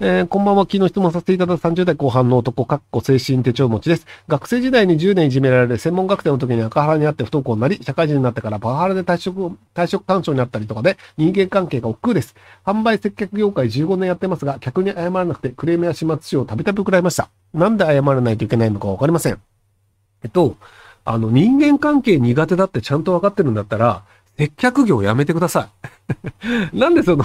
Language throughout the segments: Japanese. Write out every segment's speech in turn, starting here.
えー、こんばんは。昨日質問させていただいた30代後半の男、かっこ精神手帳持ちです。学生時代に10年いじめられ、専門学生の時に赤原にあって不登校になり、社会人になってからパワハラで退職、退職単調になったりとかで、人間関係が億劫です。販売接客業界15年やってますが、客に謝らなくてクレームや始末書をたびたび送られました。なんで謝らないといけないのかわかりません。えっと、あの、人間関係苦手だってちゃんとわかってるんだったら、接客業やめてください。なんでその、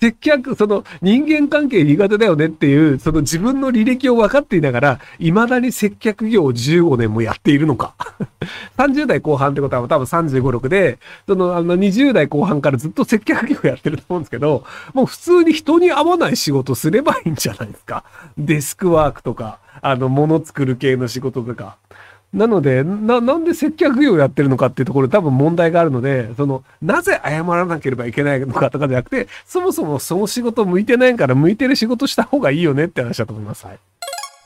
接客、その人間関係苦手だよねっていう、その自分の履歴を分かっていながら、未だに接客業を15年もやっているのか。30代後半ってことは多分35、6で、そのあの20代後半からずっと接客業やってると思うんですけど、もう普通に人に合わない仕事すればいいんじゃないですか。デスクワークとか、あの、物作る系の仕事とか。なので、な、なんで接客業をやってるのかっていうところで多分問題があるので、その、なぜ謝らなければいけないのかとかじゃなくて、そもそもその仕事向いてないから向いてる仕事した方がいいよねって話だと思います。はい。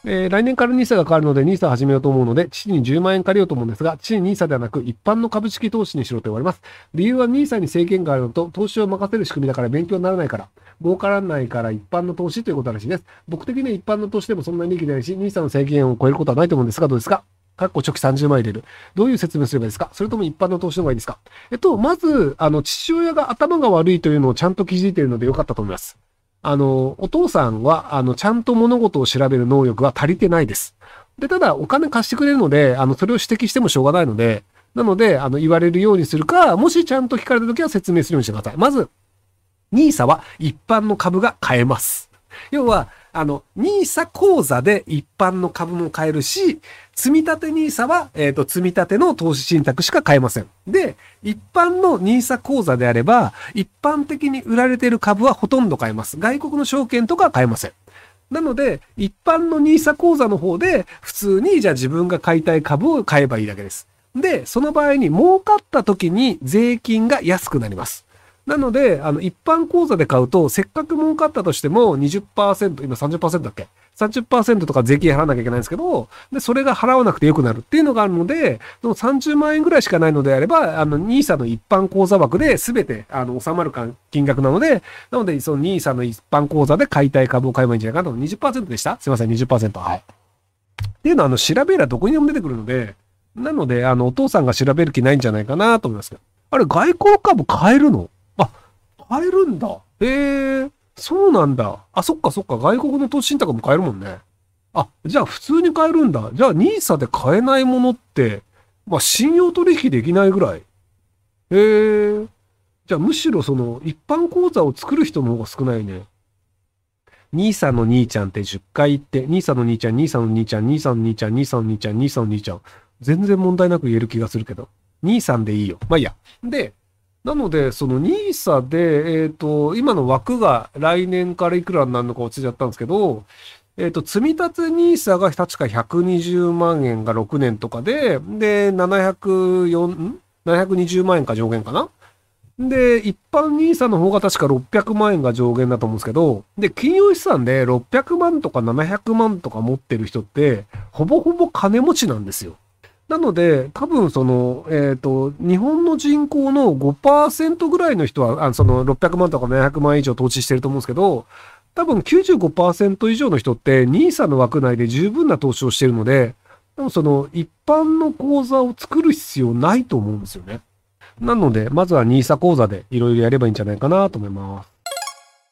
えー、来年から NISA が変わるので NISA を始めようと思うので、父に10万円借りようと思うんですが、父に NISA ではなく一般の株式投資にしろと言われます。理由は NISA に制限があるのと、投資を任せる仕組みだから勉強にならないから、儲からないから一般の投資ということらしいです。僕的には一般の投資でもそんなに利益ないし、NISA の制限を超えることはないと思うんですが、どうですか？かっこ直期30万入れる。どういう説明すればいいですか？それとも一般の投資の方がいいですか？えっと、まず、あの、父親が頭が悪いというのをちゃんと気づいているのでよかったと思います。あの、お父さんは、あの、ちゃんと物事を調べる能力が足りてないです。で、ただ、お金貸してくれるので、あの、それを指摘してもしょうがないので、なので、あの、言われるようにするか、もしちゃんと聞かれたときは説明するようにしてください。まず、NISA は一般の株が買えます。要は、あの、NISA 口座で一般の株も買えるし、積立 NISA は、えっ、ー、と、積立の投資信託しか買えません。で、一般の NISA 口座であれば、一般的に売られている株はほとんど買えます。外国の証券とかは買えません。なので、一般の NISA 口座の方で、普通にじゃあ自分が買いたい株を買えばいいだけです。で、その場合に儲かった時に税金が安くなります。なので、あの、一般口座で買うと、せっかく儲かったとしても20%、今30%だっけ ?30% とか税金払わなきゃいけないんですけど、で、それが払わなくてよくなるっていうのがあるので、その30万円ぐらいしかないのであれば、あの、NISA の一般口座枠で全て、あの、収まる金額なので、なので、その NISA の一般口座で買いたい株を買えばいいんじゃないかと。20%でした？すいません、20%。はい。っていうのは、あの、調べりゃどこにでも出てくるので、なので、あの、お父さんが調べる気ないんじゃないかなと思いますけど。あれ、外交株買えるの？買えるんだ。へえ、そうなんだ。あ、そっかそっか。外国の投資信託も買えるもんね。あ、じゃあ普通に買えるんだ。じゃあ NISA で買えないものって、まあ信用取引できないぐらい。へえ。じゃあむしろその一般口座を作る人の方が少ないね。NISA の兄ちゃんって10回言って、NISA の兄ちゃん、NISA の兄ちゃん、NISA の兄ちゃん、NISA の兄ちゃん、NISA の兄ちゃん。全然問題なく言える気がするけど。兄さんでいいよ。まあいいや。で、なので、その NISA で、えっ、ー、と、今の枠が来年からいくらになるのか落ちちゃったんですけど、えっ、ー、と、積立 NISA が確か120万円が6年とかで、で、704、ん ?720 万円か上限かな？で、一般 NISA の方が確か600万円が上限だと思うんですけど、で、金融資産で600万とか700万とか持ってる人って、ほぼほぼ金持ちなんですよ。なので、多分その、えっ、ー、と、日本の人口の5%ぐらいの人は、あその600万とか700万以上投資してると思うんですけど、多分95%以上の人って NISA の枠内で十分な投資をしてるので、でもその一般の口座を作る必要ないと思うんですよね。なので、まずは NISA 口座でいろいろやればいいんじゃないかなと思います。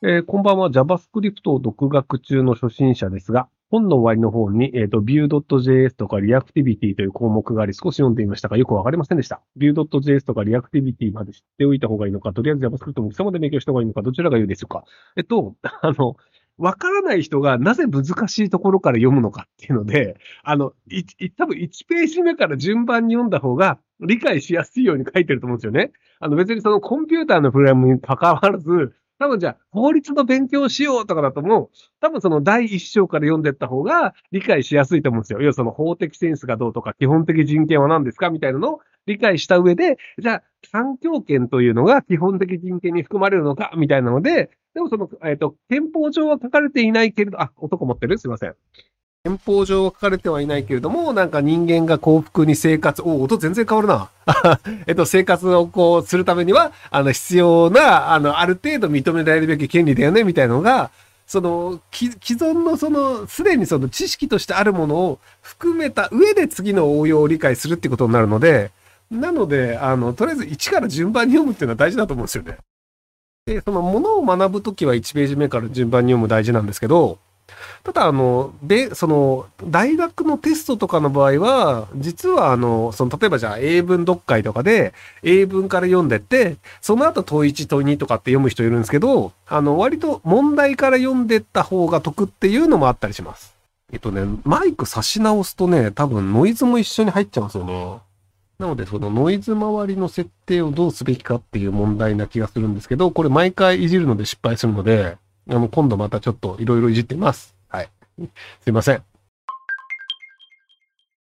えー、こんばんは JavaScript を独学中の初心者ですが、本の終わりの方に、えっ、ー、と、Vue.js とか Reactivity という項目があり少し読んでみましたが、よくわかりませんでした。Vue.js とか Reactivity まで知っておいた方がいいのか、とりあえず JavaScript も基礎まで勉強した方がいいのか、どちらがいいでしょうか。えっと、あの、わからない人がなぜ難しいところから読むのかっていうので、あの、い、多分1ページ目から順番に読んだ方が理解しやすいように書いてると思うんですよね。あの別にそのコンピューターのプログラムに関わらず、多分じゃあ、法律の勉強しようとかだともう、多分その第一章から読んでった方が理解しやすいと思うんですよ。要はその法的センスがどうとか、基本的人権は何ですかみたいなのを理解した上で、じゃあ、三強権というのが基本的人権に含まれるのかみたいなので、でもその、えっ、ー、と、憲法上は書かれていないけれど、あ、男持ってる？すいません。憲法上は書かれてはいないけれども、なんか人間が幸福に生活、お、音全然変わるな。えっと、生活をこうするためには、あの、必要な、あの、ある程度認められるべき権利だよね、みたいなのが、その、既存のその、すでにその知識としてあるものを含めた上で次の応用を理解するってことになるので、なので、あの、とりあえず1から順番に読むっていうのは大事だと思うんですよね。で、そのものを学ぶときは1ページ目から順番に読む大事なんですけど、ただ、あの、で、その、大学のテストとかの場合は、実は、あの、その、例えばじゃあ、英文読解とかで、英文から読んでって、その後、問1、問2とかって読む人いるんですけど、あの、割と問題から読んでった方が得っていうのもあったりします。えっとね、マイク差し直すとね、多分ノイズも一緒に入っちゃうんですよね。なので、そのノイズ周りの設定をどうすべきかっていう問題な気がするんですけど、これ毎回いじるので失敗するので、あの、今度またちょっといろいろいじってみます。はい。すいません。